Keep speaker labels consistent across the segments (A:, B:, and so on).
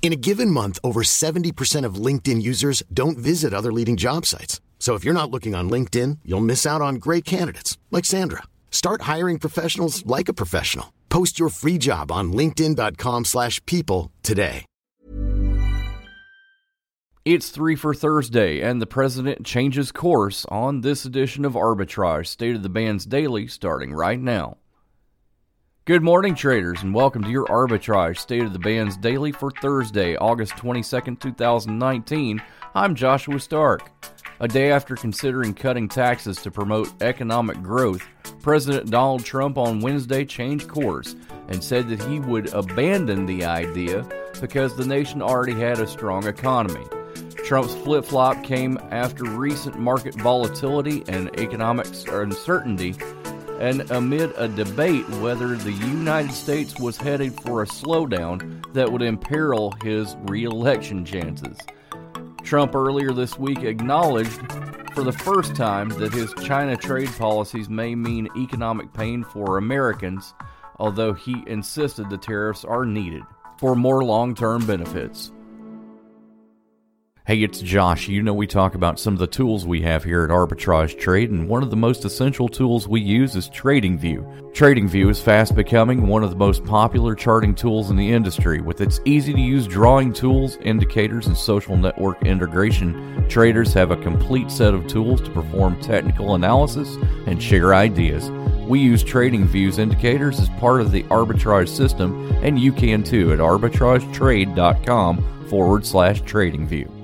A: In a given month, over 70% of LinkedIn users don't visit other leading job sites. So if you're not looking on LinkedIn, you'll miss out on great candidates like Sandra. Start hiring professionals like a professional. Post your free job on linkedin.com/people today.
B: It's three for Thursday, and the president changes course on this edition of Arbitrage State of the Bands Daily, starting right now. Good morning, traders, and welcome to your Arbitrage State of the Bands Daily for Thursday, August 22nd, 2019. I'm Joshua Stark. A day after considering cutting taxes to promote economic growth, President Donald Trump on Wednesday changed course and said that he would abandon the idea because the nation already had a strong economy. Trump's flip flop came after recent market volatility and economic uncertainty, and amid a debate whether the United States was headed for a slowdown that would imperil his re election chances. Trump earlier this week acknowledged for the first time that his China trade policies may mean economic pain for Americans, although he insisted the tariffs are needed for more long term benefits. Hey, it's Josh. You know, we talk about some of the tools we have here at Arbitrage Trade, and one of the most essential tools we use is TradingView. TradingView is fast becoming one of the most popular charting tools in the industry. With its easy to use drawing tools, indicators, and social network integration, traders have a complete set of tools to perform technical analysis and share ideas. We use TradingView's indicators as part of the arbitrage system, and you can too at arbitragetrade.com forward slash TradingView.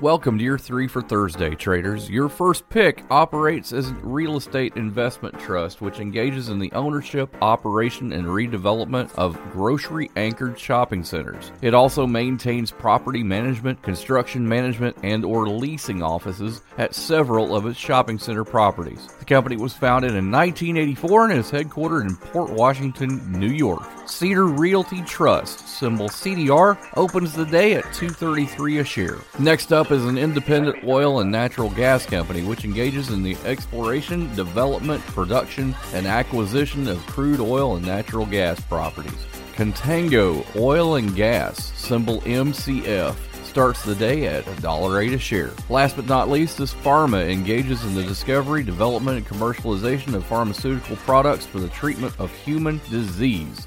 B: Welcome to your three for Thursday, traders. Your first pick operates as a real estate investment trust, which engages in the ownership, operation, and redevelopment of grocery anchored shopping centers. It also maintains property management, construction management, and or leasing offices at several of its shopping center properties. The company was founded in 1984 and is headquartered in Port Washington, New York. Cedar Realty Trust, symbol CDR, opens the day at 233 a share. Next up is an independent oil and natural gas company which engages in the exploration, development, production, and acquisition of crude oil and natural gas properties. Contango Oil and Gas, symbol MCF, starts the day at $1.08 a share. Last but not least is Pharma engages in the discovery, development, and commercialization of pharmaceutical products for the treatment of human disease.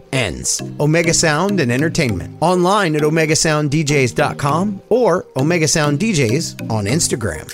C: ends. Omega Sound and Entertainment. Online at OmegaSoundDJs.com or Omega Sound DJs on Instagram.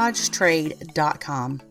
D: arbitragetrade.com.